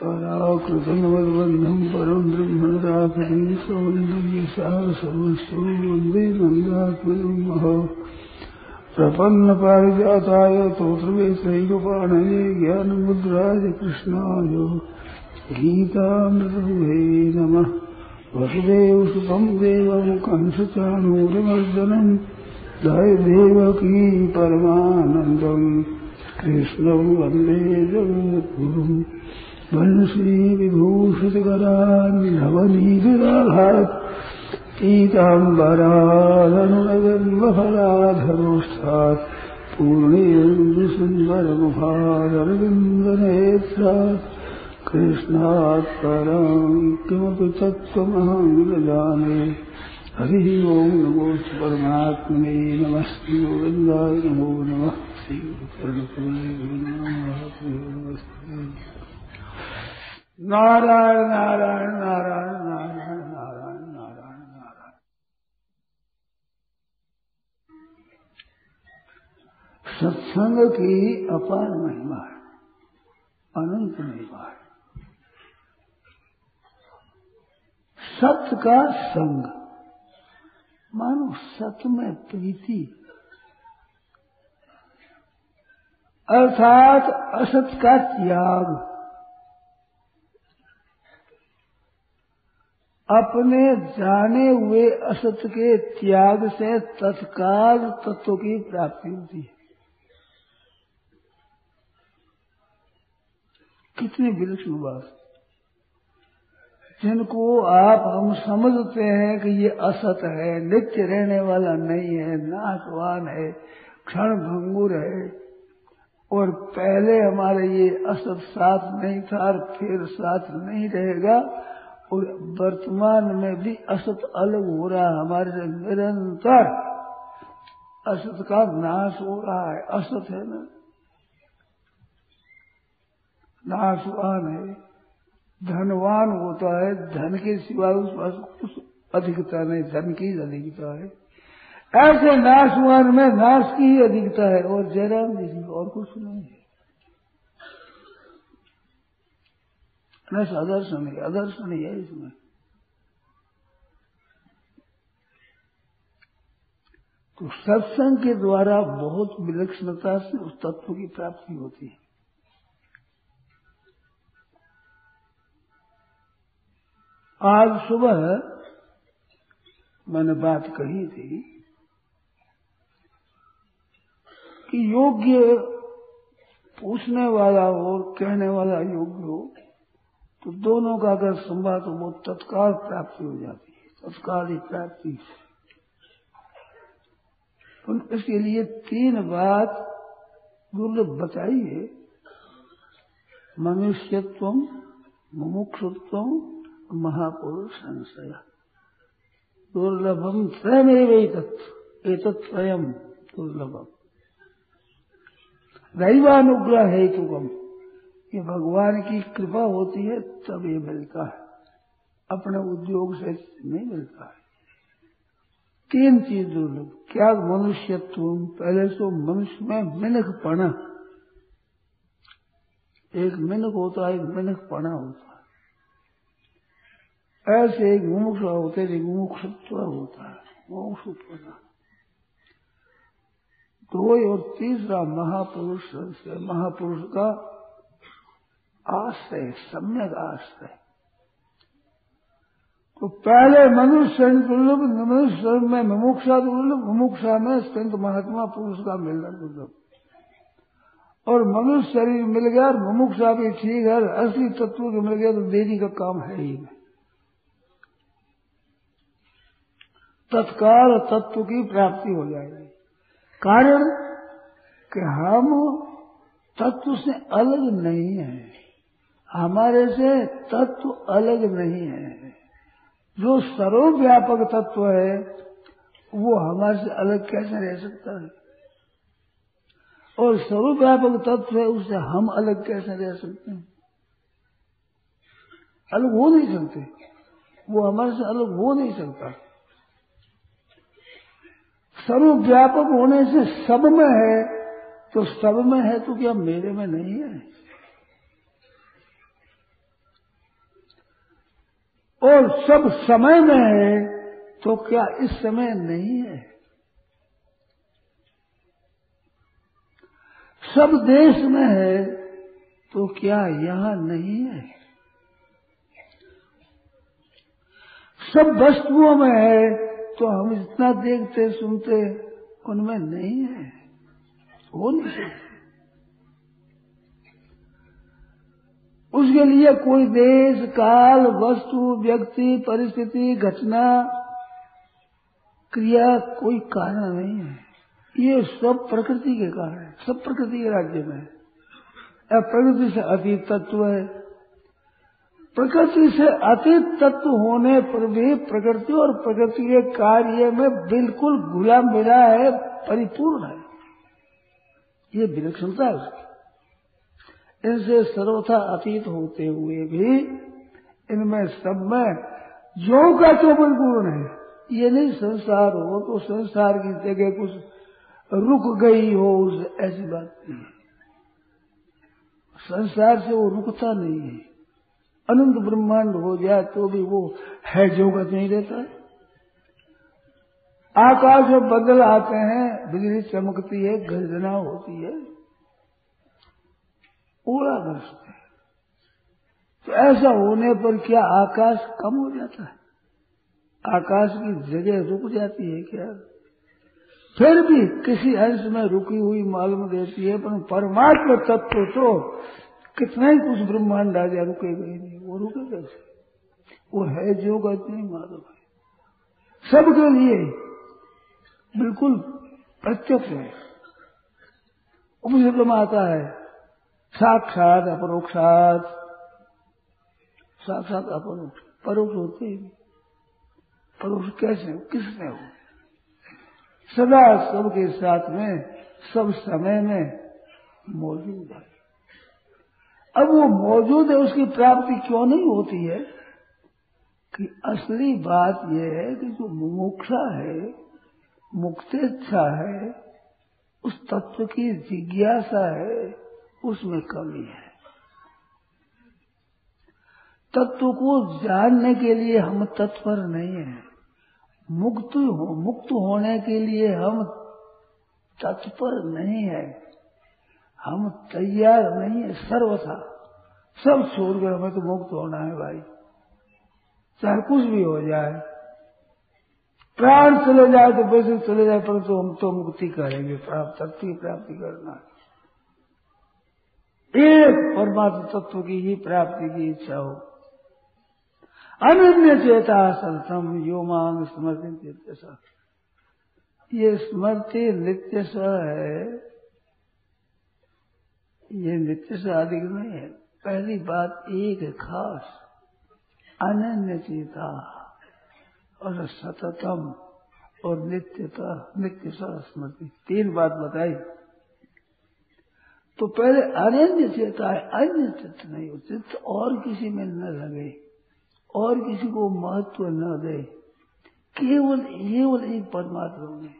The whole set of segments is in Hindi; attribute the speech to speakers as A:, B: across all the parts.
A: पराकृतनवद्बन्धम् परम् ब्रह्मणरापतिम् सौन्दर्यसार सर्वस्वो वंदे नन्दात्मजम् महो प्रपन्नपारिजाताय तोत्रवेत्रैकपाणये ज्ञानमुद्राय कृष्णाय गीतामृतुभे नमः वसुदेवसुतम् देवम् कंसचाणूरमर्दनम् दैदेवकी परमानन्दम् कृष्णम् वंदे जगद्गुरुम् वंशीविभूषितकरान्नवनीतिराघात् पीताम्बरादनुरगन्वफलाधरोष्ठात् पूर्णेन्दुसुन्दरमुखादरविन्दनेत्रात् कृष्णात् परम् किमपि तत्त्वमहं न जाने हरिः ओम् नमोऽस्तु परमात्मने नमस्ते गोविन्दाय नमो नमः। नारायण नारायण नारायण नारायण नारायण नारायण नारायण। सत्संग की अपार महिमा है, अनंत महिमा है। सत्य का संग, मानो सत्य में प्रीति। अर्थात असत का त्याग। अपने जाने हुए असत के त्याग से तत्काल तत्व की प्राप्ति होती है। कितनी विलक्षण बात। जिनको आप, हम समझते हैं कि ये असत है, नित्य रहने वाला नहीं है, नाशवान है, क्षण भंगुर है, और पहले हमारे ये असत साथ नहीं था और फिर साथ नहीं रहेगा और वर्तमान में भी असत अलग हो रहा है, हमारे से निरंतर असत का नाश हो रहा है। असत है ना? नाशवान है धनवान होता है, धन के सिवाय उस पास कुछ अधिकता नहीं, धन की अधिकता है। ऐसे नाशवान में नाश की ही अधिकता है, और जयराम जी और कुछ नहीं है। नश अदर्शन आदर्श अदर्शन है इसमें। तो सत्संग के द्वारा बहुत विलक्षणता से उस तत्व की प्राप्ति होती है। आज सुबह मैंने बात कही थी कि योग्य पूछने वाला हो कहने वाला योग्य हो तो दोनों का अगर संवाद हो तत्काल प्राप्ति हो जाती है। तत्काल ही प्राप्ति तो इसके लिए तीन बात दुर्लभ बताई है। मनुष्यत्व मुमुक्षुत्व महापुरुष संशय दुर्लभम स्वयं त्रयमेव स्वयं दुर्लभम। दैवानुग्रह हेतुकम। ये भगवान की कृपा होती है, तब ये मिलता है। अपने उद्योग से नहीं मिलता है। तीन चीज़ दुर्लभ। क्या मनुष्यत्व? पहले तो मनुष्य में मिनख पना एक मिनक होता है, एक मिनक पना होता है। ऐसे एक मुमुक्ष होते एक मुमुक्षत्व होता है। मुमुक्षुत्व। दो और तीसरा महापुरुष महापुरुष का आश्रय सम्यक आश्रय तो पहले मनुष्य दुर्लभ, मनुष्य में मुमुक्षा, दुर्लभ, मुमुक्षा में संत महात्मा पुरुष का मिलना दुर्लभ। और मनुष्य शरीर मिल गया और मुमुक्षा भी ठीक है, असली तत्व जो मिल गया तो देरी का काम है ही नहीं। तत्काल तत्व की प्राप्ति हो जाएगी। कारण कि हम तत्व से अलग नहीं है। हमारे से तत्व अलग नहीं है। जो सर्वव्यापक तत्व है, वो हमारे से अलग कैसे रह सकता है? और सर्वव्यापक तत्व है, उससे हम अलग कैसे रह सकते हैं? अलग हो नहीं सकते। वो हमारे से अलग हो नहीं सकता। सर्वव्यापक होने से सब में है तो सब में है तो क्या मेरे में नहीं है? और सब समय में है तो क्या इस समय नहीं है? सब देश में है तो क्या यहाँ नहीं है? सब वस्तुओं में है तो हम इतना देखते सुनते उनमें नहीं है। हो? नहीं सकते उसके लिए कोई देश, काल, वस्तु, व्यक्ति, परिस्थिति, घटना, क्रिया कोई कारण नहीं है। ये सब प्रकृति के कारण है। सब प्रकृति के राज्य में है। प्रकृति से अतीत तत्व है। प्रकृति से अतीत तत्व होने पर भी प्रकृति और प्रकृति के कार्य में बिल्कुल घुला मिला है, परिपूर्ण है। ये विलक्षणता है उसकी। इनसे सर्वथा अतीत होते हुए भी इनमें सब में जो का तो परिपूर्ण है, ये नहीं संसार हो तो संसार की जगह कुछ रुक गई हो, उस ऐसी बात नहीं। संसार से वो रुकता नहीं है। अनंत ब्रह्मांड हो जाए तो भी वो है जोगत नहीं रहता आकाश में बदल आते हैं, बिजली चमकती है, गर्जना होती है। ओला बरसते है। तो ऐसा होने पर क्या आकाश कम हो जाता है? आकाश की जगह रुक जाती है क्या? फिर भी किसी अंश में रुकी हुई मालूम देती है, पर परमात्मा तत्व तो कितना ही कुछ ब्रह्मांड आ जाए रुकेगा ही नहीं। वो रुके कैसे? वो है जो गति नहीं मालूम है। सबके लिए बिल्कुल प्रत्यक्ष है। उपनिषद में आता है साक्षात अपरोक्षात। साक्षात अपरोक्ष, परोक्ष होते ही परोक्ष कैसे हो? किसने हो? सदा सबके साथ में, सब समय में मौजूद है। अब वो मौजूद है, उसकी प्राप्ति क्यों नहीं होती है? कि असली बात यह है कि जो मुमुक्षा है, मुक्तेच्छा है, उस तत्व की जिज्ञासा है उसमें कमी है। तत्व को जानने के लिए हम तत्पर नहीं है। मुक्त हो, मुक्त होने के लिए हम तत्पर नहीं है। हम तैयार नहीं है, सर्वथा। सब छोड़कर हमें तो मुक्त होना है भाई। चाहे कुछ भी हो जाए। प्राण चले जाए तो वैसे चले जाए, परंतु तो हम तो मुक्ति करेंगे, प्राप्त की प्राप्ति करना एक परमात्मा तत्व की ही प्राप्ति की इच्छा हो। अनन्य चेता सतम यो मांग स्मृति नित्य ये स्मृति नित्य स है। ये नित्य से अधिक नहीं है। पहली बात एक है खास, अनन्य चेता और सततम और नित्यता, नित्य स्मृति तीन बात बताई। तो पहले अनन्य चेता है, अन्य चित्त नहीं हो, चित्त और किसी में न लगे, और किसी को महत्व न दे, केवल केवल एक परमात्मा में।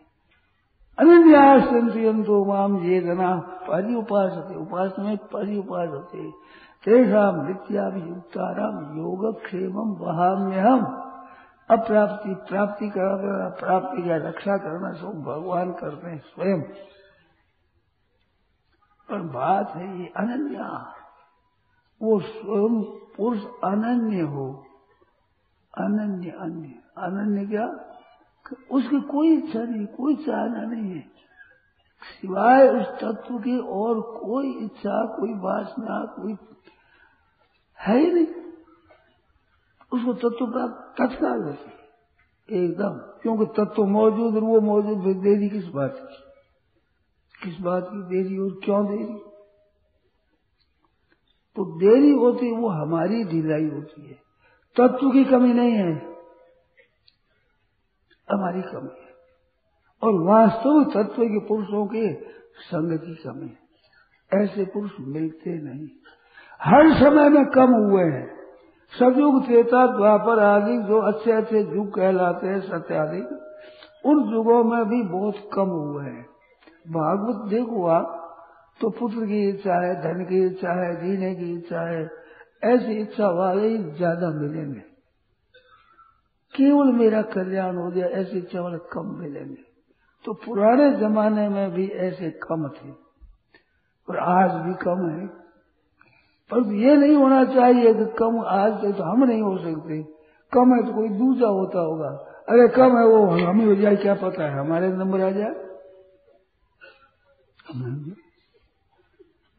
A: अनन्यासंतो माम ये जना परि उपास होते उपास में परि उपास होते तेषा नित्याभियुक्ताराम योग क्षेम वहाम्य हम अप्राप्ति, प्राप्ति करना, प्राप्ति का रक्षा करना सब भगवान करते हैं, स्वयं। पर बात है ये अनन्या। वो स्वयं पुरुष अनन्य हो। अनन्य, अन्य। अनन्य क्या? उसकी कोई इच्छा नहीं, कोई चाहना नहीं है। सिवाय उस तत्व की और कोई इच्छा, कोई वासना, कोई है ही नहीं। उसको तत्व प्राप्त तत्काल एकदम। क्योंकि तत्व मौजूद और वो मौजूद देरी किस बात की? किस बात की देरी और क्यों देरी? तो देरी होती वो हमारी ढिलाई होती है। तत्व की कमी नहीं है, हमारी कमी है। और वास्तविक तत्व के पुरुषों के संग की कमी है। ऐसे पुरुष मिलते नहीं। हर समय में कम हुए हैं। सयुग त्रेता द्वापर आदि जो अच्छे अच्छे युग कहलाते हैं सत्याधिक उन युगों में भी बहुत कम हुए हैं। भागवत देखो आप तो पुत्र की इच्छा है, धन की इच्छा है, जीने की इच्छा है, ऐसी इच्छा वाले ही ज़्यादा मिलेंगे। केवल मेरा कल्याण हो गया, ऐसी इच्छा वाले कम मिलेंगे। तो पुराने जमाने में भी ऐसे कम थे, और आज भी कम है। पर ये नहीं होना चाहिए कि कम आज से तो हम नहीं हो सकते। कम है तो कोई दूसरा होता होगा। अरे कम है वो, हम ही हो जाए, क्या पता है? हमारे नंबर आ जाए।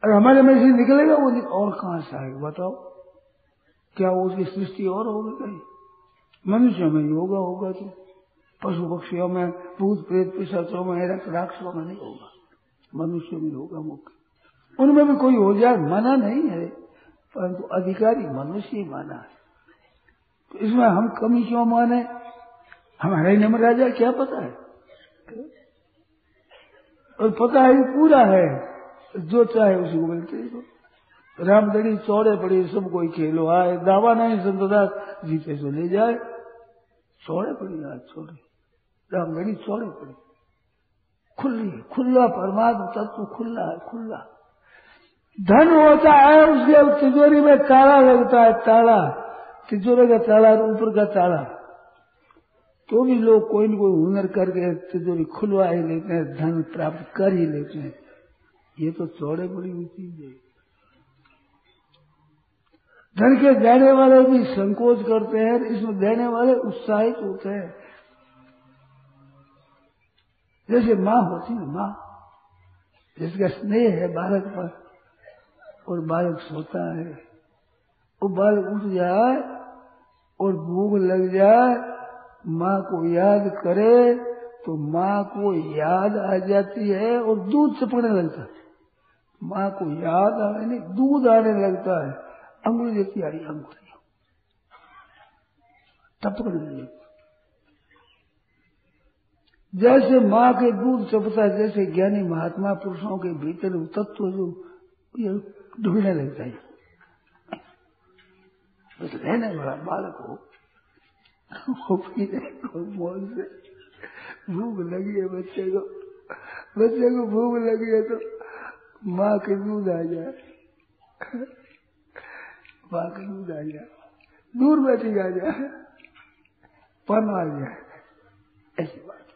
A: अरे हमारे में से निकलेगा वो और कहाँ से आएगा? बताओ। क्या उसकी सृष्टि और होगी कहीं? मनुष्य में ही होगा होगा तो पशु पक्षियों में भूत, प्रेत, पिशाचों में रक्त, राक्षसों में नहीं होगा। मनुष्य में होगा मुख्य। उनमें भी कोई हो जाए मना नहीं है, परंतु अधिकारी मनुष्य ही माना है। तो इसमें हम कमी क्यों माने? हमारे नंबर राजा क्या पता है? और पता है पूरा है। जो चाहे उसी को मिलते तो रामदड़ी चौड़े पड़े, सब कोई खेलो। आए दावा नहीं संतदास जीते सो ले जाए। चौड़े पड़ी आज चौड़े। रामदड़ी चौड़े पड़ी। खुली, खुला परमात्मा तत्व खुला है, खुला। धन होता है, उसके तिजोरी में ताला लगता है, ताला। तिजोरी का ताला ऊपर का ताला। तो भी लोग कोई न कोई हुनर करके तिजोरी खुलवा ही लेते हैं, धन प्राप्त कर ही लेते हैं। ये तो चौड़े बड़ी हुई चीज़ है। धन के देने वाले भी संकोच करते हैं इसमें देने वाले उत्साहित होते हैं। जैसे माँ होती है माँ, जिसका स्नेह है बालक पर, और बालक सोता है, वो बालक उठ जाए और भूख लग जाए माँ को याद करे तो माँ को याद आ जाती है और दूध चपकने लगता है। माँ को याद आने नहीं दूध आने लगता है। अंगुली देखती आ रही अंगुली टपकने लगती जैसे माँ के दूध चपता है, जैसे ज्ञानी महात्मा पुरुषों के भीतर तत्व जो, ये ढूँढने लगता है। बस रहने वाला बालक हो। वो से भूख लगी है बच्चे को। बच्चे को भूख लगी है तो माँ के दूध आ जाए। माँ के दूध आ जाए। दूर बैठी आ जाए। पन आ जाए। ऐसी बात।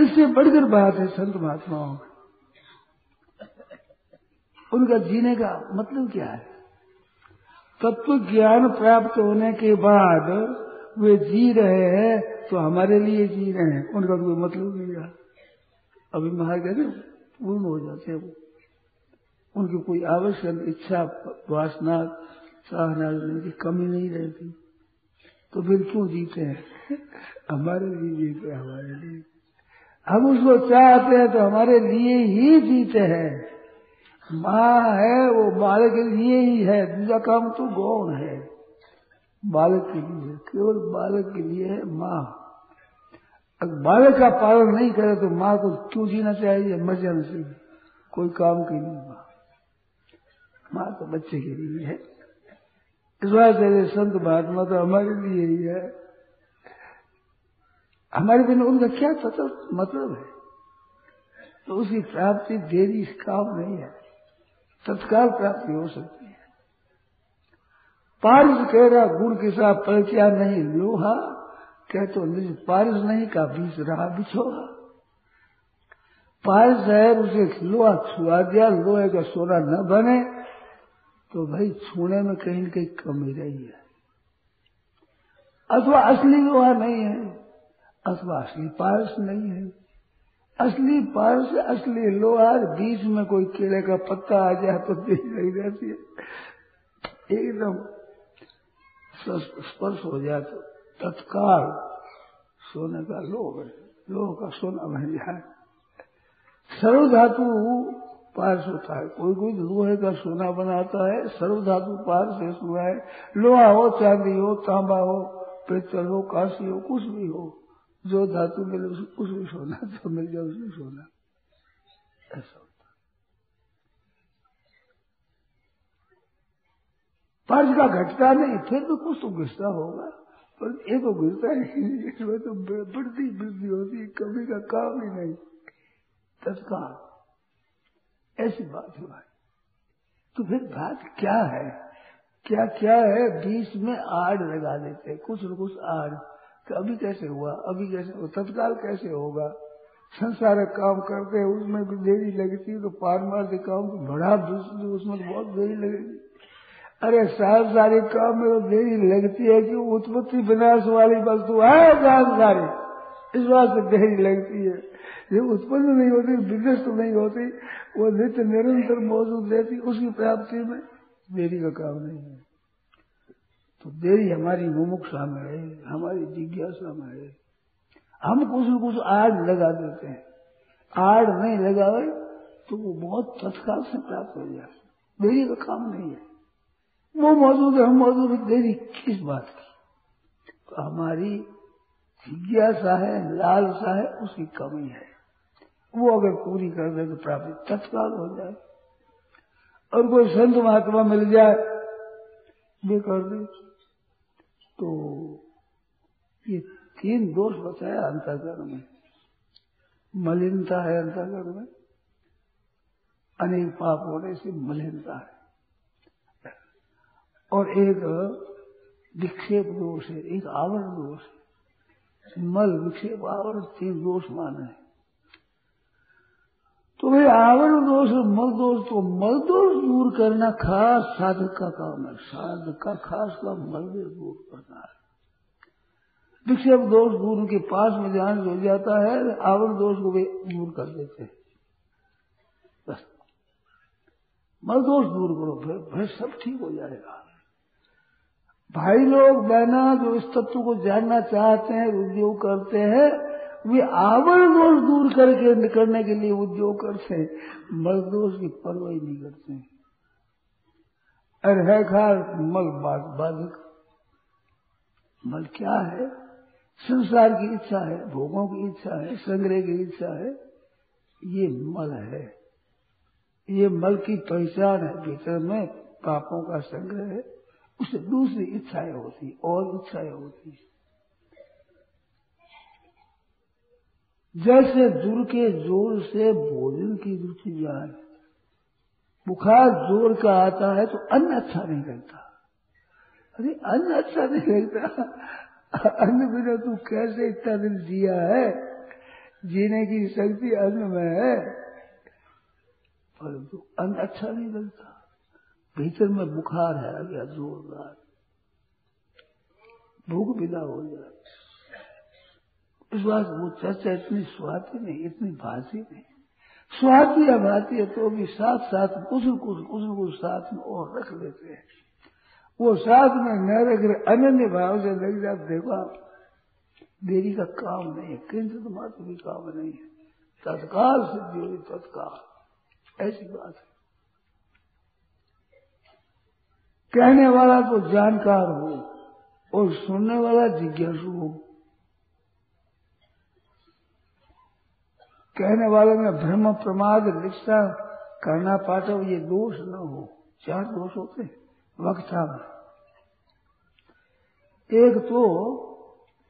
A: इससे बढ़कर बात है संत महात्माओं उनका जीने का मतलब क्या है? तत्व ज्ञान प्राप्त होने के बाद वे जी रहे हैं तो हमारे लिए जी रहे हैं। उनका कोई मतलब नहीं रहा। अभी महाराज कहते पूर्ण हो जाते हैं वो। उनकी कोई आवश्यक इच्छा, वासना चाहना की कमी नहीं रहती। तो फिर क्यों जीते हैं? हमारे लिए जीते हमारे लिए। हम उसको चाहते हैं तो हमारे लिए ही जीते हैं। माँ है, वो बालक के लिए ही है। दूसरा काम तो गौण है। बालक के लिए केवल बालक के लिए है माँ। अगर बालक का पालन नहीं करे तो माँ को क्यों जीना चाहिए? चाहिए कोई काम के लिए माँ। माँ तो बच्चे के लिए है। इस बात से संत महात्मा तो हमारे लिए ही है। हमारे बिना उनका क्या सतत मतलब है? तो उसकी प्राप्ति देरी काम नहीं है। तत्काल प्राप्ति हो सकती है। पारिस कह रहा, गुण के साथ परिचय नहीं, लोहा, कह तो निज पारिस नहीं, का बीच रहा बिछोहा पारिस है उसे लोहा छुआ दिया लोहे का सोना न बने तो भाई छूने में कहीं न कहीं कमी रही है। अथवा असली लोहा नहीं है, अथवा असली पारस नहीं है। असली पार से असली लोहा बीच में कोई केले का पत्ता आ जाए तो देख नहीं रहती है। एकदम स्पर्श हो जाए तो तत्काल सोने का लोह लोह का सोना बन जाए। सर्व धातु पारस होता है। कोई कोई लोहे का सोना बनाता है सर्व धातु पार से सुना है लोहा हो, चांदी हो, तांबा हो पित्तल हो काशी हो, कुछ भी हो। जो धातु मिले उस, उसमें सोना जो मिल जाए उसमें सोना। ऐसा होता पर्ज का घटता नहीं फिर तो कुछ तो घिसता होगा। पर ये तो घिसता नहीं इसमें तो बढ़ती वृद्धि होती कभी का काम ही नहीं। तत्काल। ऐसी बात है भाई। तो फिर बात क्या है? क्या क्या है? बीच में आड़ लगा देते कुछ न कुछ आड़। कि अभी कैसे हुआ? अभी कैसे तत्काल कैसे होगा? संसारक काम करते हैं, उसमें भी देरी लगती है तो पारमार्थिक काम तो बड़ा उसमें तो बहुत देरी लगेगी। अरे सारे काम में तो देरी लगती है कि उत्पत्ति विनाश वाली वस्तु है सारी इस बात से देरी लगती है। ये उत्पन्न नहीं होती तो नहीं होती, वो नित्य निरंतर मौजूद रहती, उसकी प्राप्ति में देरी का काम नहीं है। तो देरी हमारी मुमुक्षा में है, हमारी जिज्ञासा में है। हम कुछ न कुछ आड़ लगा देते हैं। आड़ नहीं लगावे तो वो बहुत तत्काल से प्राप्त हो जाए। देरी का काम नहीं है। वो मौजूद है, हम मौजूद है। देरी किस बात की? तो हमारी जिज्ञासा है, लालसा है, उसकी कमी है। वो अगर पूरी कर दे तो प्राप्ति तत्काल हो जाए। और कोई संत महात्मा मिल जाए वे कर दे तो ये तीन दोष बताया अंतर्गण में। मलिनता है अंतर्गण में। अनेक पाप होने से मलिनता है। और एक विक्षेप दोष है, एक आवरण दोष है। मल, विक्षेप, आवरण तीन दोष माने तो भाई आवरण दोष मल दोष तो मल दोष दूर करना खास साधक का काम है। साधक का खास काम मल दूर करना है। विक्षेप दोष दूर के पास में ध्यान हो जाता है, आवरण दोष को भी दूर कर देते हैं। बस। मल दोष दूर करो, फिर फिर सब ठीक हो जाएगा। भाई लोग बहना जो इस तत्व को जानना चाहते हैं, उद्योग करते हैं वे आवरण दोष दूर करके करने के लिए उद्योग करते हैं, मल दोष की परवाह नहीं करते हैं। अरे है खार मल बात बाधक मल क्या है? संसार की इच्छा है, भोगों की इच्छा है, संग्रह की इच्छा है। ये मल है। ये मल की पहचान है, भीतर में पापों का संग्रह है। उसे दूसरी इच्छाएँ होती और इच्छाएँ होती जैसे दूर के ज़ोर से भोजन की रुचि जाए, बुखार ज़ोर का आता है तो अन्न अच्छा नहीं लगता अरे, अन्न अच्छा नहीं लगता अन्न बिना तू कैसे इतना दिन जिया है? जीने की शक्ति अन्न में है। परंतु अन्न अच्छा नहीं लगता भीतर में बुखार है गया जोरदार। भूख विदा हो जाए। इस बात वो चर्चा इतनी स्वाति नहीं, इतनी भाषी नहीं। स्वाति या भाती है तो भी साथ साथ कुछ न कुछ कुछ न कुछ साथ में और रख लेते हैं। वो साथ में न रख रहे अनन्य भाव से लग जाते देखो आप, देरी का काम नहीं है, किंचित मात्र भी काम नहीं है। तत्काल सिद्धि हुई तत्काल। ऐसी बात है। कहने वाला तो जानकार हो, और सुनने वाला जिज्ञासु हो। कहने वाले में भ्रम प्रमाद लिप्सा करना पाठव ये दोष न हो। चार दोष होते वक्ता में एक तो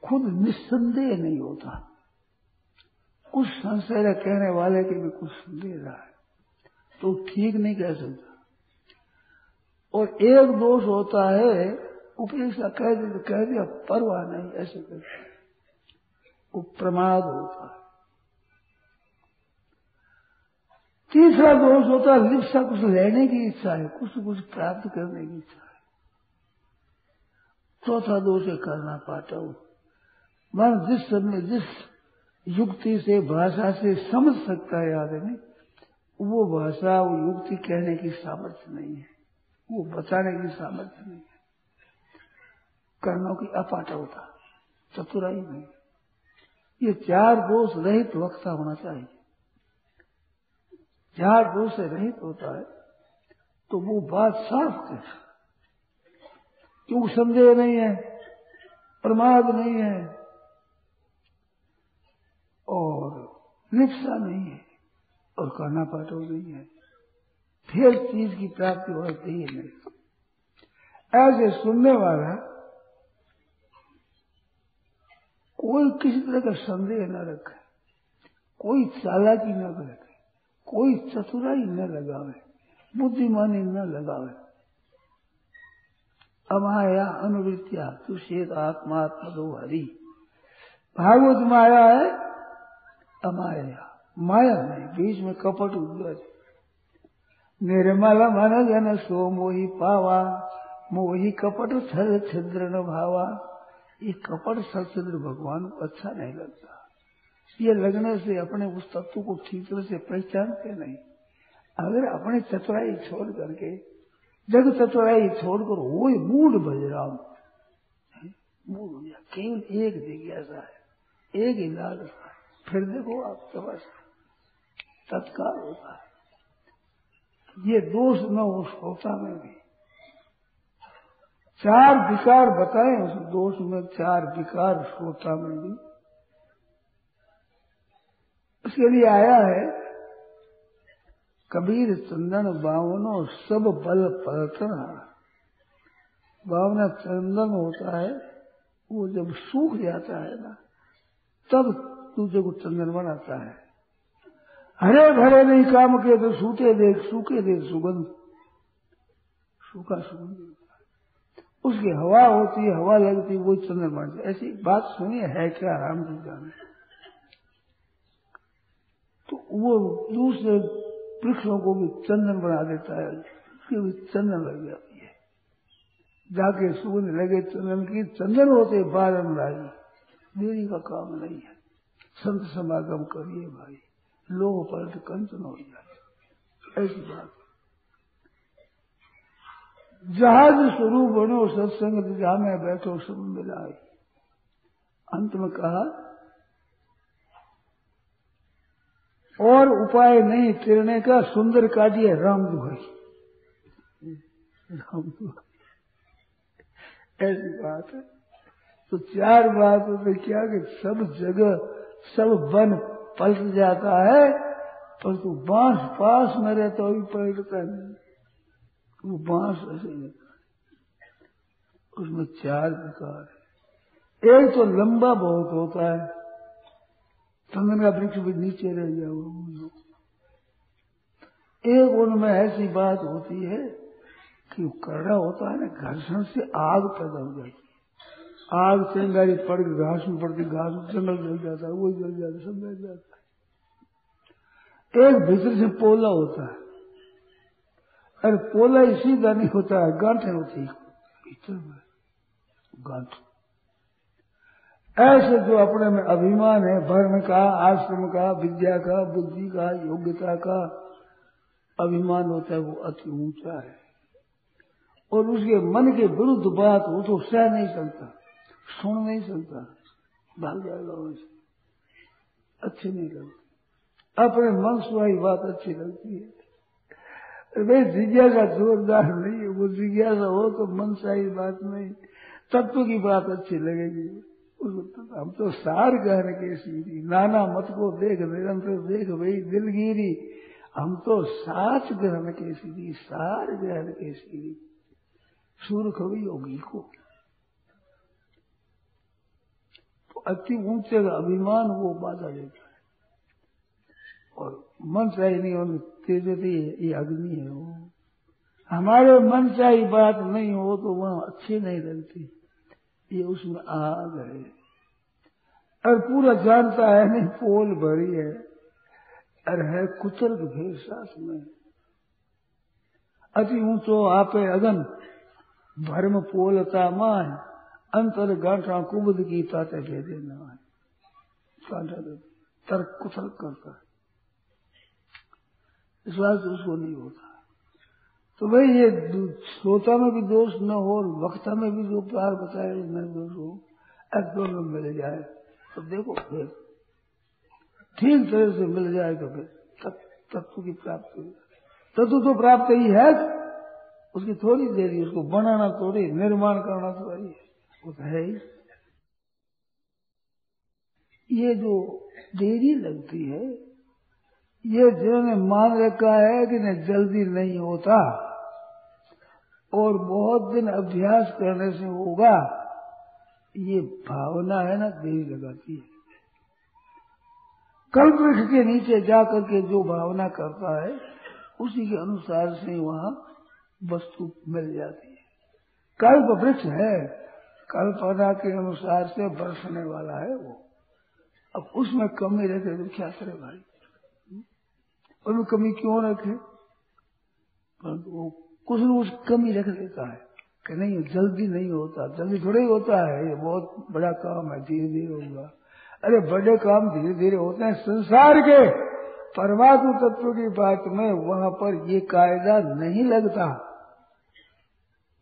A: खुद निस्संदेह नहीं होता। कुछ संशय कहने वाले के भी कुछ संदेह रहा है। तो ठीक नहीं कह सकता। और एक दोष होता है उपेक्षा कह दे तो कह दिया, परवाह नहीं, ऐसे करते वो प्रमाद होता है। तीसरा दोष होता है लिप्सा कुछ लेने की इच्छा है, कुछ कुछ प्राप्त करने की इच्छा है। चौथा दोष है, करना पाता हूँ। मन जिस समय, जिस युक्ति से, भाषा से समझ सकता है आदमी वो भाषा, वो युक्ति कहने की सामर्थ्य नहीं है। वो बताने की सामर्थ्य नहीं है। कर्णों की अपाटवता चतुराई नहीं ये चार दोष रहित वक्ता होना चाहिए। चार दोष से रहित होता है तो वो बात साफ़ कर। क्यों संदेह नहीं है? प्रमाद नहीं है। और लिप्सा नहीं है, और कहना पाटो नहीं है। फिर चीज़ की प्राप्ति हो होती ही नहीं। ऐसे सुनने वाला कोई किसी तरह का संदेह न रखे, कोई चालाकी न रखे कोई चतुराई न लगावे, बुद्धिमानी न लगावे। अमाया अनुवृत्तिया तुषेत आत्मात्म दो हरि। भागवत माया है, अमाया। माया नहीं, बीच में कपट उद्गत निर्मल मन जन सो मोही पावा, मोही कपट छिद्र न भावा। ये कपट छिद्र भगवान को अच्छा नहीं लगता। ये लगने से अपने उस तत्व को ठीक तरह से पहचानते नहीं। अगर अपने चतुराई छोड़ करके, जग चतुराई छोड़कर वो मूड बजराम। मूड हो गया केवल एक जिज्ञासा है, एक ही लालसा है। फिर देखो आप तपस्या, तत्काल होता है। ये दोष न हो श्रोता में भी। चार विकार बताए उस दोष में, चार विकार श्रोता में भी। उसके लिए आया है, कबीर चंदन बावनो सब बल पलटना बावना चंदन होता है, वो जब सूख जाता है ना, तब तुझे को चंदन बनाता है। हरे भरे नहीं काम के तो सूखे देख सूखे देख सुगंध। सूखा सुगंध उसकी हवा होती है, हवा लगती वो चंद्र बनती ऐसी बात सुनिए है क्या राम जी का वो दूसरे वृक्षों को भी चंदन बना देता है। उसके भी चंदन लग जाती है। जाके सुगंध लगे चंदन की, चंदन होते बारन लाई देरी का काम नहीं है। संत समागम करिए भाई। लोग पलट कंचन हो जाए। ऐसी बात। जहाज़ स्वरूप बनो, सत्संग में बैठो, सब मिलाए। अंत में कहा और उपाय नहीं, तिरने का सुंदर काटिए राम दुहाई। राम दुहाई। ऐसी बात है। तो चार बातों में क्या कि सब जगह, सब वन पलट जाता है पर तू बाँस पास में रहता तो पलटता नहीं। वो बाँस ऐसे है। उसमें चार प्रकार है। एक तो लंबा बहुत होता है चंदन का वृक्ष भी नीचे रह गया वो एक उनमें ऐसी बात होती है कि वो करड़ा होता है ना, घर्षण से आग पैदा हो जाती है। आग चिंगारी पड़ के घास में पड़ती, घास जंगल जल जाता है वो जल जाता है, सब जल जाता है। एक भीतर से पोला होता है। अरे पोला इसी का नहीं होता है, गांठे होती है। भीतर में गांठ। ऐसे जो अपने में अभिमान है धर्म का, आश्रम का, विद्या का, बुद्धि का, योग्यता का अभिमान होता है, वो अति ऊँचा है। और उसके मन के विरुद्ध बात वो तो सह नहीं सकता, सुन नहीं सकता, भाग जाएगा वैसे अच्छे नहीं लगता। अपने मन सुहाई बात अच्छी लगती है। भाई जिज्ञासा जोरदार नहीं है, वो जिज्ञासा हो तो मन सही बात नहीं, तत्व की बात अच्छी लगेगी। हम तो सार गहन के सीरी नाना मत को देख, निरंतर देख भाई दिलगिरी। हम तो साच ग्रहण के सीरी सार ग्रहण के सीरी सूर कवि योगी को। तो अति ऊँचे का अभिमान वो बाधा देता है। और मन चाहिए नहीं और तेजती ये अग्नि है वो। हमारे मन चाहिए बात नहीं हो तो वह अच्छी नहीं लगती। ये उसमें आग है और पूरा जानता है नहीं, पोल भरी है। और है कुतर्क भेद साथ में। अति ऊंचो आपे अगन, भरम पोलता मान अंतर गांठा कुबद की ताते भेदे न तर्क कुतर्क करता है। विश्वास उसको नहीं होता। तो भाई ये श्रोता में भी दोष न हो वक्ता में भी जो प्यार बताए न दोष हो। अब दोनों मिल जाए तो देखो फिर। ठीक तरह से मिल जाए तो फिर तत्व की प्राप्ति तत्व तो प्राप्त ही है। उसकी थोड़ी देरी, उसको बनाना थोड़ी, निर्माण करना थोड़ी है। वो तो है ही। ये जो देरी लगती है, ये जिन्होंने मान रखा है कि नहीं जल्दी नहीं होता और बहुत दिन अभ्यास करने से होगा, ये भावना है ना देरी लगाती है। कल वृक्ष के नीचे जाकर के जो भावना करता है, उसी के अनुसार से वहाँ वस्तु मिल जाती है। कल्प वृक्ष है, कल्पना के अनुसार से बरसने वाला है वो। अब उसमें कमी रहते तो क्या करे भाई? उसमें कमी क्यों रखे? परंतु वो कुछ न कुछ कमी रख देता है। कि नहीं, जल्दी नहीं होता, जल्दी थोड़ा ही होता है। ये बहुत बड़ा काम है धीरे धीरे होगा। अरे, बड़े काम धीरे धीरे होते हैं। संसार के परमात्मा तत्व की बात में वहाँ पर ये कायदा नहीं लगता।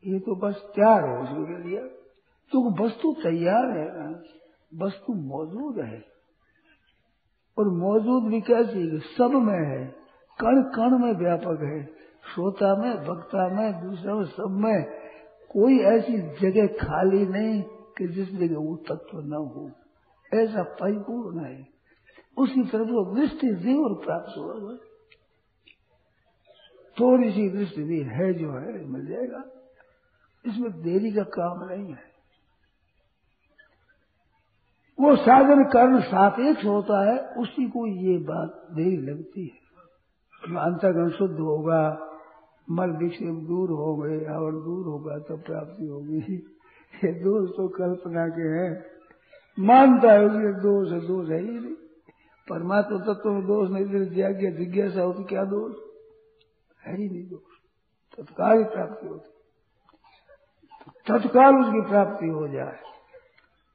A: ये तो बस तैयार है उसके लिए। तो वस्तु तैयार है, वस्तु मौजूद है। और मौजूद भी कैसी? सब में है। कण कण में व्यापक है। श्रोता में, वक्ता में, दूसरे सब में कोई ऐसी जगह खाली नहीं कि जिस जगह वो तत्व न हो। ऐसा परिपूर्ण है उसकी तरफ़ वो दृष्टि जीवर प्राप्त हुआ थोड़ी सी दृष्टि भी है जो है, मिल जाएगा। इसमें देरी का काम नहीं है। वो साधन कर्म सापेक्ष होता है, उसी को ये बात देरी लगती है। अंतर्गण शुद्ध होगा। मल विक्षेप दूर हो गए, और दूर होगा तब प्राप्ति होगी ये दोष तो कल्पना के हैं। मानता है उसके दोष है दोष है ही नहीं। परमात्मा तत्व में दोष नहीं, फिर ज्ञा जिज्ञासा होती, क्या दोष? है ही नहीं दोष। तत्काल ही प्राप्ति होती। तत्काल उसकी प्राप्ति हो जाए।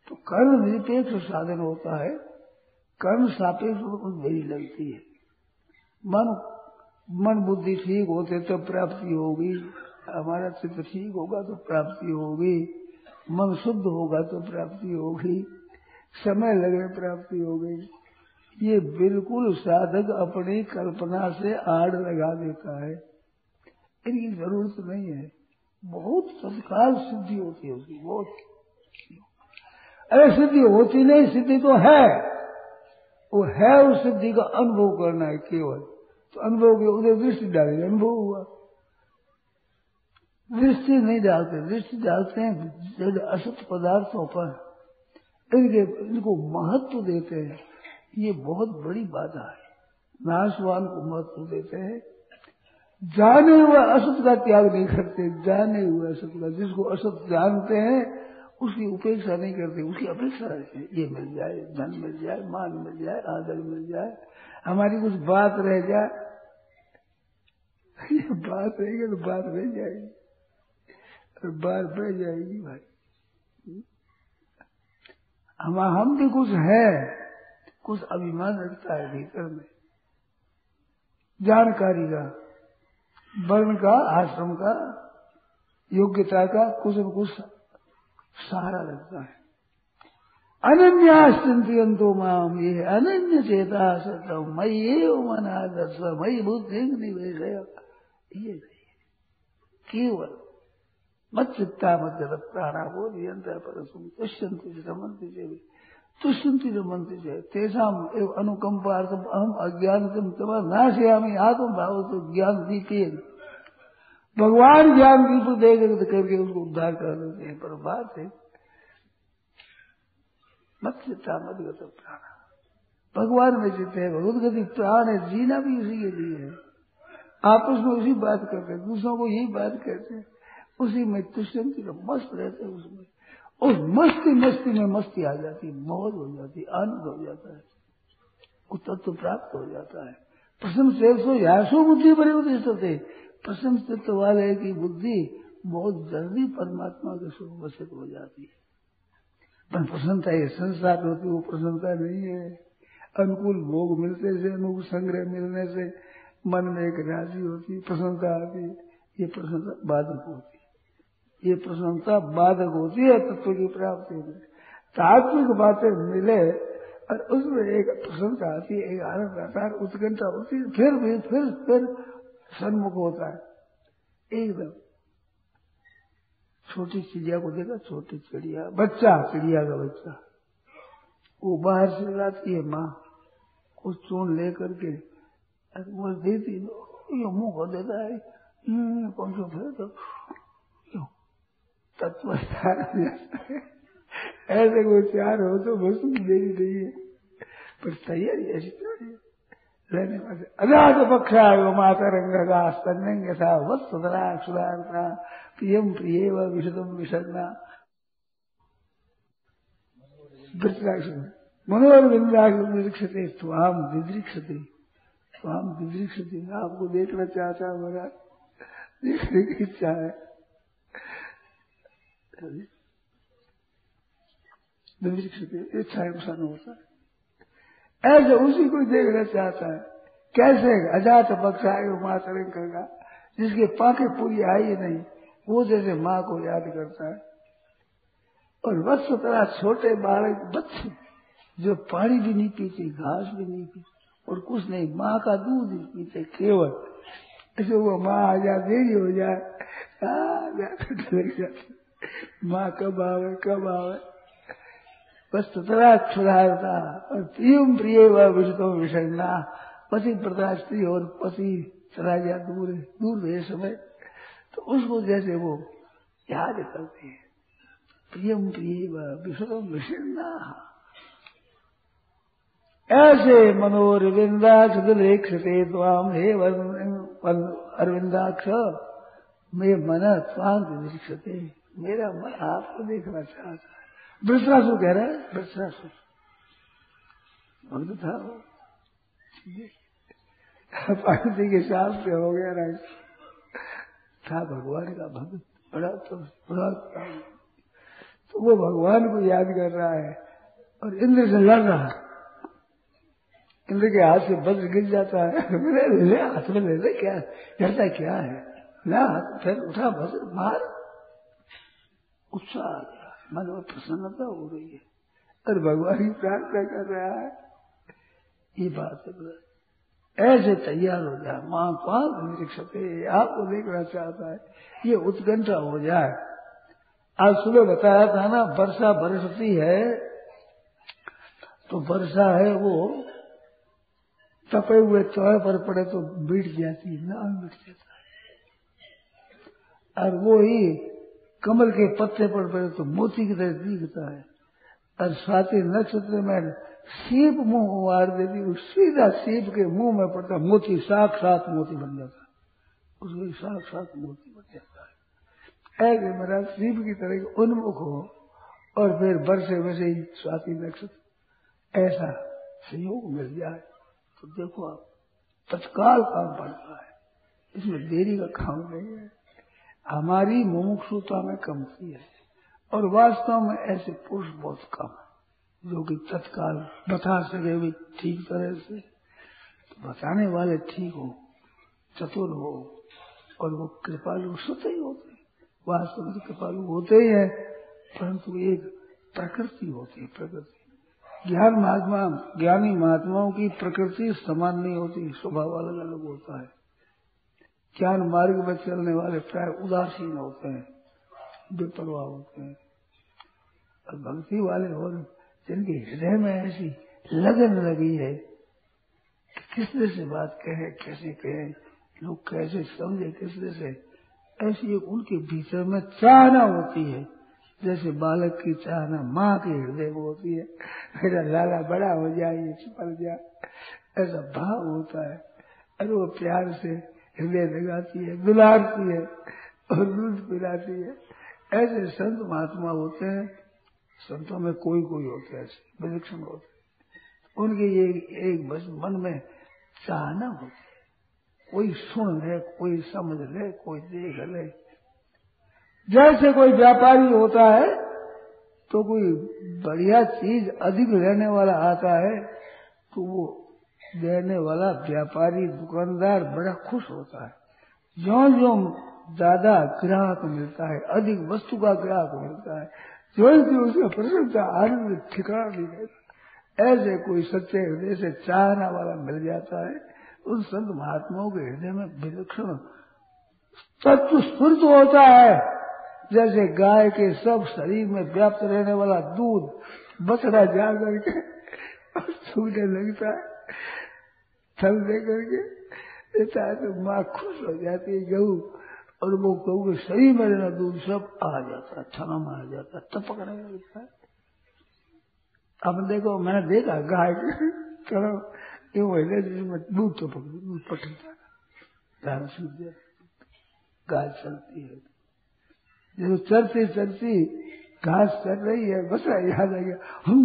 A: तो कर्म निरपेक्ष साधन होता है। कर्म सापेक्ष मेरी लगती है। मन मन बुद्धि ठीक होते तो प्राप्ति होगी। हमारा चित्त ठीक होगा तो प्राप्ति होगी। मन शुद्ध होगा तो प्राप्ति होगी। समय लगे प्राप्ति होगी। ये बिल्कुल साधक अपनी कल्पना से आड़ लगा देता है। इनकी ज़रूरत नहीं है। बहुत तत्काल सिद्धि होती है उसकी, बहुत। अरे सिद्धि होती नहीं, सिद्धि तो है। वो है उस सिद्धि का अनुभव करना है केवल। तो अनुभव के उधर दृष्टि डाले अनुभव हुआ। दृष्टि नहीं डालते, दृष्टि डालते हैं जब असत पदार्थों पर। इनके, इनको महत्व देते हैं। ये बहुत बड़ी बाधा है। नाशवान को महत्व देते हैं। जाने हुए असत का त्याग नहीं करते, जाने हुए असत का, जिसको असत जानते हैं, उसकी उपेक्षा नहीं करते, उसकी अपेक्षा है। ये मिल जाए, धन मिल जाए, मान मिल जाए, आदर मिल जाए हमारी कुछ बात रह जाए ये बात रहेगी तो बात रह जाएगी। बात बढ़ जाएगी भाई। हम हम भी कुछ है, कुछ अभिमान रखता है भीतर में। जानकारी का, वर्ण का, आश्रम का, योग्यता का कुछ न कुछ सहारा रखता है। अनन्याश्चिंतो माम, ये अनन्य चेता सतम मई ये मना दर्श मई बुद्धि निवेश ये केवल मत चित्ता मध्य प्राणा बोध यंत्र पर तुष्यंति रमंती से तुष्यंति रमंती से तेसाम एवं अनुकंपार्थम अहम अज्ञान तब नाशयामी, आत्म भाव तो ज्ञान दीपे भगवान ज्ञान दीप दे करके उसको उद्धार कर देते हैं पर बात है मत चित्ता, मत प्राण। भगवान में चित्त है भगवत गति प्राण है, जीना भी उसी के लिए है। आपस में उसी बात करते हैं, दूसरों को यही बात कहते हैं। उसी में तुष्यंती तो मस्त रहते हैं उसमें। उस मस्ती मस्ती में मस्ती आ जाती मौज हो जाती है, आनंद हो जाता है। वो तत्व प्राप्त हो जाता है। प्रसन्न से सो यासो बुद्धि बड़े उद्देश्य थे प्रसन्न तत्व वाले की बुद्धि बहुत जल्दी परमात्मा के स्वरूप हो जाती है। पर प्रसन्नता ये संसार होती वो प्रसन्नता नहीं है। अनुकूल भोग मिलते से, अनुकूल संग्रह मिलने से मन में एक राज़ी होती, प्रसन्नता आती, ये प्रसन्नता बाधक होती। ये प्रसन्नता बाधक होती है, तत्व की प्राप्ति में तात्विक बातें मिले और उसमें एक प्रसन्नता आती है एक आनंद आता है, उत्कंठा होती है फिर भी, फिर फिर सन्मुख होता है। एकदम। छोटी चिड़िया को देखा, छोटी चिड़िया, बच्चा, चिड़िया का बच्चा। वो बाहर से लाती है माँ कुछ चून लेकर के वो देती ये मुँह को देता है पंखो फिर तो तत्व ऐसे कोई चार हो तो बस देरी नहीं है पर तैयारी ऐसी है। रहने वाले अजात पक्षा वो माता रंग का स्तंग था वत्सरा सुधारता प्रियम प्रिय व विशदम विषदना मनोरविंदाक्षते स्वाम दिदृक्षते स्वाम दिदृक्षते आपको देखना चाहता है मेरा। देखने की इच्छा है। दिदृक्षते इच्छा अनुसार होता। है ऐसे उसी को देखना चाहता है। कैसे? अजात पक्ष आए माँ तरंग का जिसके पाके पूरी आई नहीं। वो जैसे माँ को याद करता है। और वत्स तरह छोटे बालक बच्चे जो पानी भी नहीं पीते, घास भी नहीं पीते, और कुछ नहीं, माँ का दूध ही पीते, केवल। ऐसे वो माँ आ जाए देरी हो जाए माँ कब आवे कब आवे। बस तथा क्षुधारता और प्रियम प्रिय विषतो विषयना पति स्त्री और पति चला गया दूर दूर है समय। तो उसको जैसे वो याद करते हैं। प्रियम प्रिय व विषतो ऐसे मनोर विंदाक्ष दिलेक्षते स्वाम हे अरविंदाक्ष मैं मन स्वांत दीक्षते मेरा मन आपको देखना चाहता है। वृत्रासु कह रहा है वृत्रासु भक्त था वो। पार्वती के साथ हो गया राज। था भगवान का भक्त, बड़ा तो बड़ा तो वो भगवान को याद कर रहा है और इंद्र से लड़ रहा है। इंद्र के हाथ से वज्र गिर जाता है। ले ले, हाथ में ले ले, क्या डरता क्या है? ना फिर उठा वज्र मार। उत्साह आ गया। मन में प्रसन्नता हो रही है। और भगवान की प्रार्थना कर रहा है। ये बात है ऐसे तैयार हो जाए माँ पाल निरीक्षते आपको देखना चाहता है, ये उत्कंठा हो जाए। आज सुबह बताया था ना, वर्षा बरसती है तो वर्षा है वो, तपे हुए चौहे पर पड़े तो बीट जाती है, ना बीट जाता है। और वो ही कमल के पत्ते पर पड़े तो मोती की तरह दिखता है। और स्वाति नक्षत्र में सीप मुँह को मार देती वो सीधा सीप के मुँह में पड़ता, मोती साक्षात मोती बन जाता। उसमें साक्षात मोती बन जाता है। ऐसे मेरा सीप की तरह उन्मुख हो और फिर वर्षे वैसे ही स्वाति नक्षत्र। ऐसा संयोग मिल जाए तो देखो आप, तत्काल काम पड़ता है। इसमें देरी का काम नहीं है। हमारी मुमुक्षुता में कमती है और वास्तव में ऐसे पुरुष बहुत कम है। जो कि तत्काल बता सके भी ठीक तरह से। तो बताने वाले ठीक हो, चतुर हो, और वो कृपालु सत ही होते वास्तव में कृपालु होते ही है, परंतु एक प्रकृति होती है, प्रकृति। ज्ञान महात्मा, ज्ञानी महात्माओं की प्रकृति समान नहीं होती, स्वभाव अलग अलग होता है। ज्ञान मार्ग में चलने वाले प्राय उदासीन होते हैं, बेपरवाह होते हैं। और भक्ति वाले और जिनके हृदय में ऐसी लगन लगी है कि किसने से बात कहे, कैसे कहे, लोग कैसे समझे, किसने से, ऐसी एक उनके भीतर में चाहना होती है, जैसे बालक की चाहना माँ के हृदय में होती है, मेरा लाला बड़ा हो जाए, ये छिपल जाए, ऐसा भाव होता है अरे वो प्यार से हृदय लगाती है, दुलारती है, और दूध पिलाती है, ऐसे संत महात्मा होते हैं संतों में कोई कोई होते हैं विलक्षण होते हैं। उनके ये एक बस मन में चाहना होती है। कोई सुन ले, कोई समझ ले, कोई देख ले। जैसे कोई व्यापारी होता है तो कोई बढ़िया चीज़ अधिक लेने वाला आता है तो वो देने वाला व्यापारी, दुकानदार बड़ा खुश होता है। जो जो ज़्यादा ग्राहक मिलता है, अधिक वस्तु का ग्राहक मिलता है जो जो उसका प्रसन्नता आनंद ठिकाना नहीं रहता ऐसे कोई सच्चे हृदय से चाहना वाला मिल जाता है उन संत महात्माओं के हृदय में विलक्षण तत्व स्फूर्त होता है जैसे गाय के सब शरीर में व्याप्त रहने वाला दूध बछड़ा जा करके सूखने लगता है फल दे करके देता है तो माँ खुश हो जाती है गऊ और वो कहोगे, सही मेरे ना दूध सब आ जाता है अच्छा थनम आ जाता है तपक रहने लगता अब देखो, मैंने देखा, गाय चलो ये महीने जिसमें दूध तो टपक दूध पटकता है। धारा सूख गाय चलती है। जो चलती चलती घास चल रही है, बस याद आ गया हम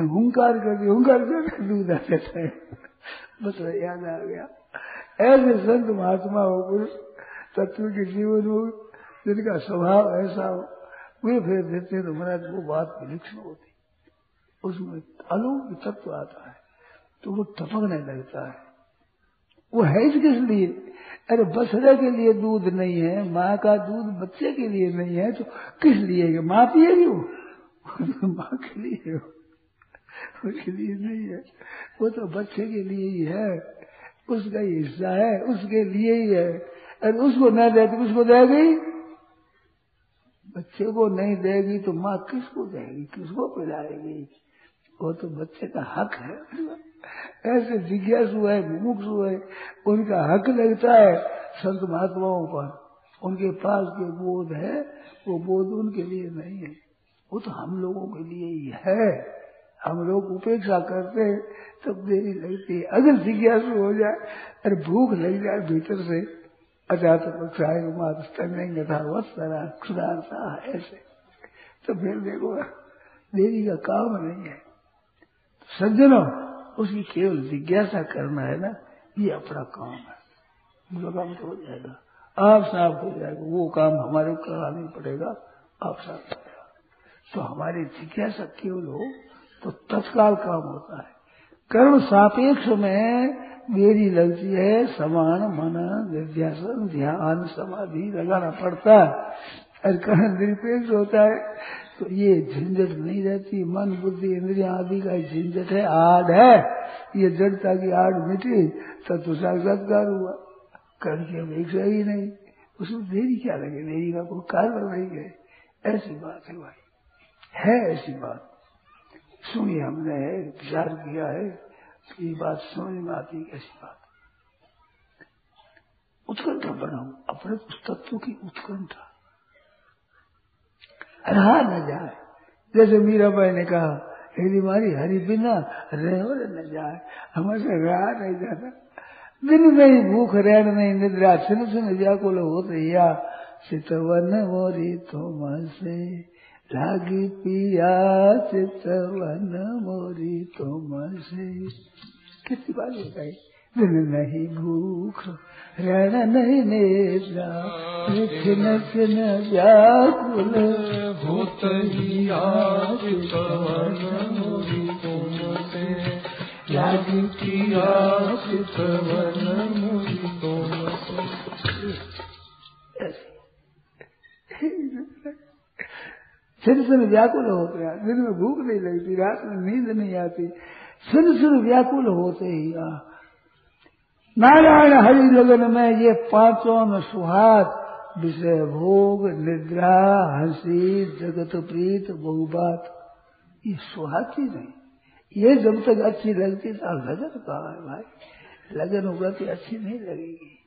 A: हुंकार कर दी हुंकार कर दूध आ जाता है। बस याद आ गया। ऐसे संत महात्मा हो पुरुष तत्व के जीवन हो जिनका स्वभाव ऐसा हो, वे फिर देते तो महाराज वो बात विलक्षण होती। उसमें अलौकिक तत्व आता है तो वो टपकने लगता है। वो है किस लिए? अरे बछड़े के लिए दूध नहीं है, माँ का दूध बच्चे के लिए नहीं है तो किस लिए माँ पिएगी वो माँ के लिए हो। उसके लिए नहीं है। वो तो बच्चे के लिए ही है। उसका ही हिस्सा है, उसके लिए ही है। अरे उसको न दे तो उसको देगी? बच्चे को नहीं देगी तो माँ किसको देगी? किसको पिलाएगी? वो तो बच्चे का हक है। ऐसे जिज्ञासु है, मुमुक्षु है। उनका हक लगता है संत महात्माओं पर। उनके पास जो बोध है, वो बोध उनके लिए नहीं है। वो तो हम लोगों के लिए ही है। हम लोग उपेक्षा करते हैं, तब देरी लगती है। अगर जिज्ञासु हो जाए, अरे भूख लग जाए भीतर से अजात पक्षाय था वत्सरा क्षुदारता ऐसे तो फिर देखो देरी का काम नहीं है। सज्जनों, उसकी केवल जिज्ञासा करना है ना, ये अपना काम है। वो काम तो हो जाएगा। आप साफ़ हो जाएगा। वो काम हमारे करना नहीं पड़ेगा, आप साफ़ हो जाएगा। तो हमारी जिज्ञासा केवल हो तो तत्काल काम होता है। कर्म सापेक्ष में मेरी लगती है, समान मन विद्यासन ध्यान, समाधि, लगाना पड़ता है। और कर्म निरपेक्ष होता है? तो ये झंझट नहीं रहती। मन, बुद्धि, इंद्रिया आदि का झंझट है, आड़ है। ये जड़ता की आड़ मिटी, तब तो साक्षात्कार हुआ। कर की अपेक्षा ही नहीं। उसमें देरी क्या लगे? देरी का कोई कारण नहीं गए ऐसी बात है भाई। है ऐसी बात। सुनी हमने विचार किया है। ये बात समझ में आती कैसी बात। उत्कंठा बनाऊ अपने तत्व की उत्कंठा। रहा न जाए। जैसे मीराबाई ने कहा हेरी मारी हरी बिना रहो न जाए। हमसे रहा नहीं जाता। दिन नहीं, भूख, रैन नहीं, निद्रा सुन सुन व्याकुल होते या। चितवन मोरी तुम से। लागी पिया चितवन मोरी तुम से कितनी बात बताई दिन नहीं भूख, रण नहीं नेत्रा खिन खिन व्याकुल
B: भूत पवन मोरी तुमसे। याद किया पवन मोरी तुमसे।
A: सिर सिर व्याकुल हैं। दिन में भूख नहीं लगती, रात में नींद नहीं आती। सिर सिर व्याकुल होते ही नारायण हरि लगन में ये पाँचों में सुहाग, विषय भोग, निद्रा, हँसी, जगत प्रीत, बहुबात। ये सुहाती नहीं। ये जब तक अच्छी लगती तो लगन कहा है भाई? लगन होगा तो अच्छी नहीं लगेगी।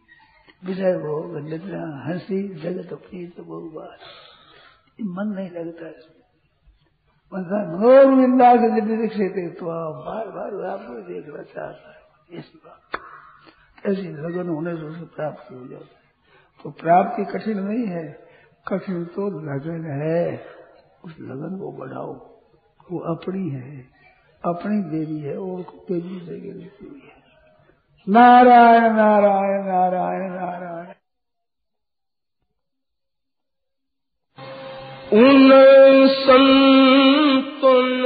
A: विषय भोग, निद्रा, हँसी, जगत प्रीत, बहुबात। मन नहीं लगता इसमें। मनोर विंदा के निरीक्षित तो बार बार आपको देखना चाहता है। ऐसी बात ऐसी लगन होने से उसे प्राप्ति हो जाती तो प्राप्ति कठिन नहीं है। कठिन तो लगन है। उस लगन को बढ़ाओ। वो अपनी है। अपनी देवी है। और देवी देगी हुई है। नारायण नारायण नारायण नारायण।
B: उन संतन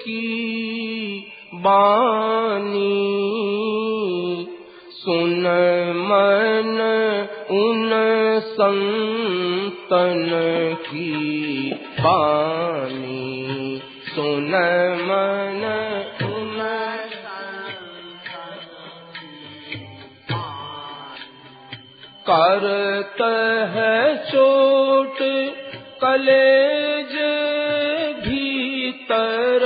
B: की बानी सुन मन उन संतन की पानी सुन मन उन करत है चोट कलेज भीतर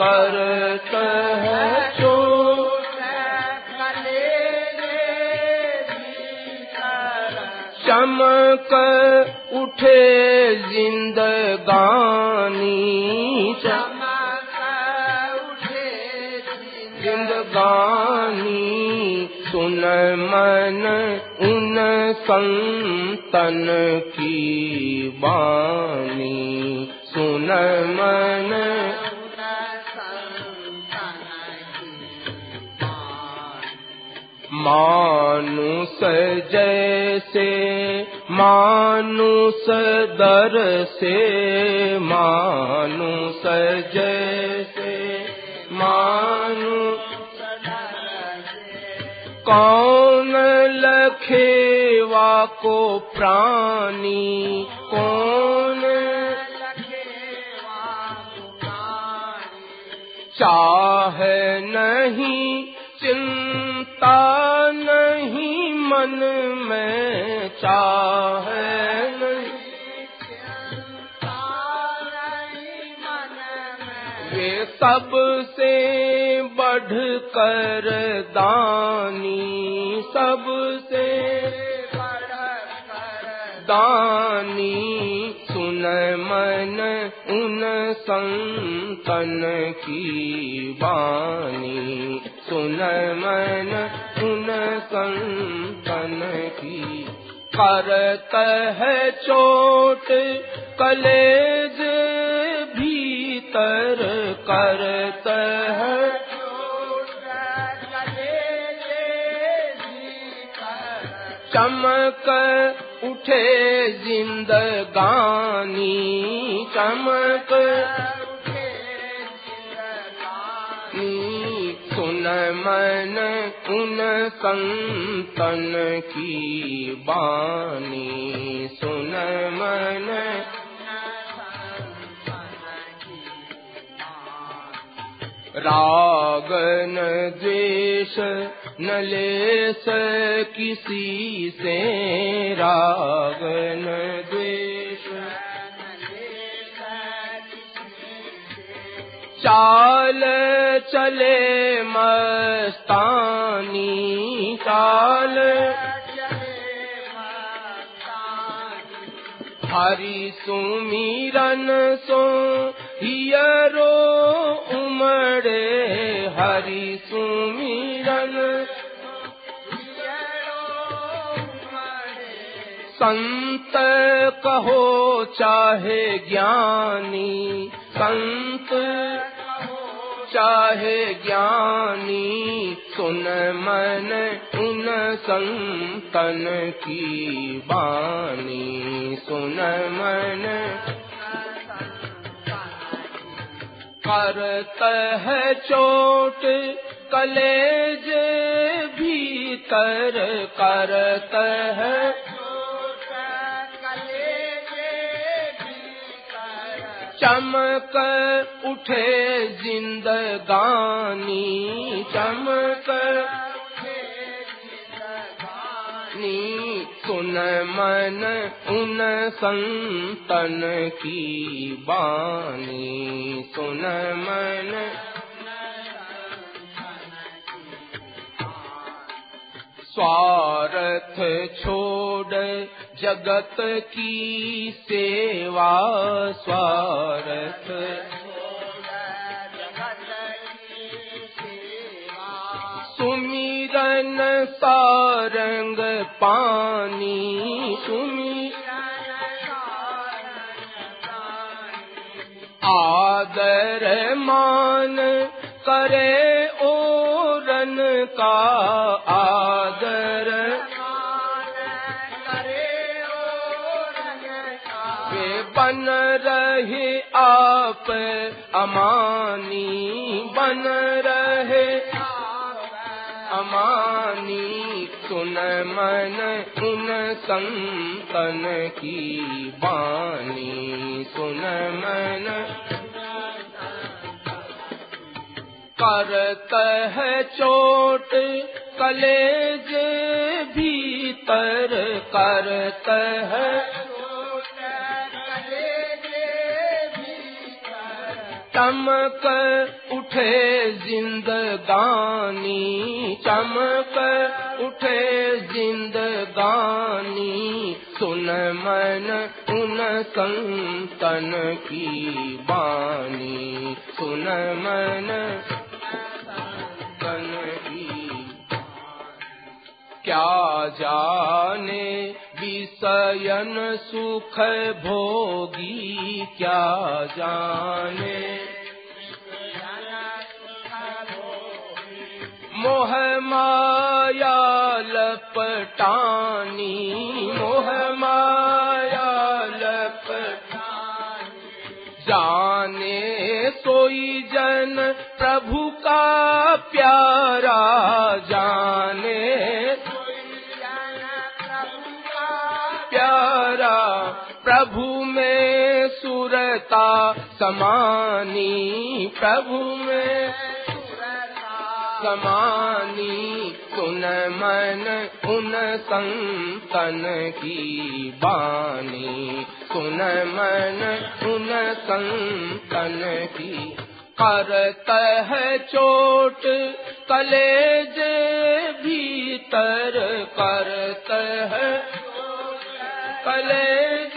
B: करत है उठे जिंदगानी चमक उठे जिंदगानी मन उन संतन की बानी सुन मन। मानुष जैसे मानुष दर से मानुष जैसे कौन लखेवा को प्राणी? कौन चाह नहीं, चिंता नहीं, मन में चाह नहीं। ये सबसे बढ़ कर दानी सबसे। दानी सुन मन उन संतन की बानी। सुन मन उन संतन की। करत है चोट कलेज भीतर करत है चमक उठे जिंदगानी चमक सुन मन उन संतन की बानी। सुन मन राग न द्वेष न लेस किसी से राग न द्वेष। चाल चले मस्तानी चाल। हरि सुमिरन सो उमड़े हरि सुमिरन संत कहो चाहे ज्ञानी संत चाहे ज्ञानी सुन मन उन संतन की सुन मन करत है चोट कलेज भीतर करत है। चमक उठे जिंदगानी चमक सुन मन उन संतन की बानी। सुन मन स्वार्थ छोड़ जगत की सेवा स्वार्थ पानी सुमी आदर मान करे ओरन का आदर। वे बन रहे आप अमानी, बन रहे अमानी। सुन मन उन संतन की बानी सुन मन। करत है चोट कलेज भीतर। करत है चमक उठे जिंदगानी। चमक उठे जिंदगानी, सुन मन उन संतन की बानी। सुन मन तन की क्या जाने विषयन सुख भोगी, क्या जाने मोह माया लपटानी, मोह माया लपटानी। जाने सोई जन प्रभु का प्यारा, जाने प्यारा। प्रभु में सुरता समानी, प्रभु में समानी सुन मन, उन संतन की बानी। सुन मन, उन संतन की करत है चोट, कलेज भीतर करत है। कलेज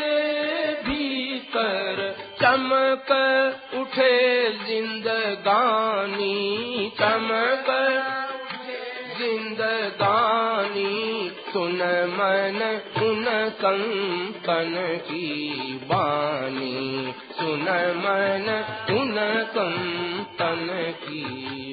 B: भीतर चमक उठे जिंदगानी चमक जिंदगानी सुन मन उन कंकन की बानी। सुन मन उन कंकन की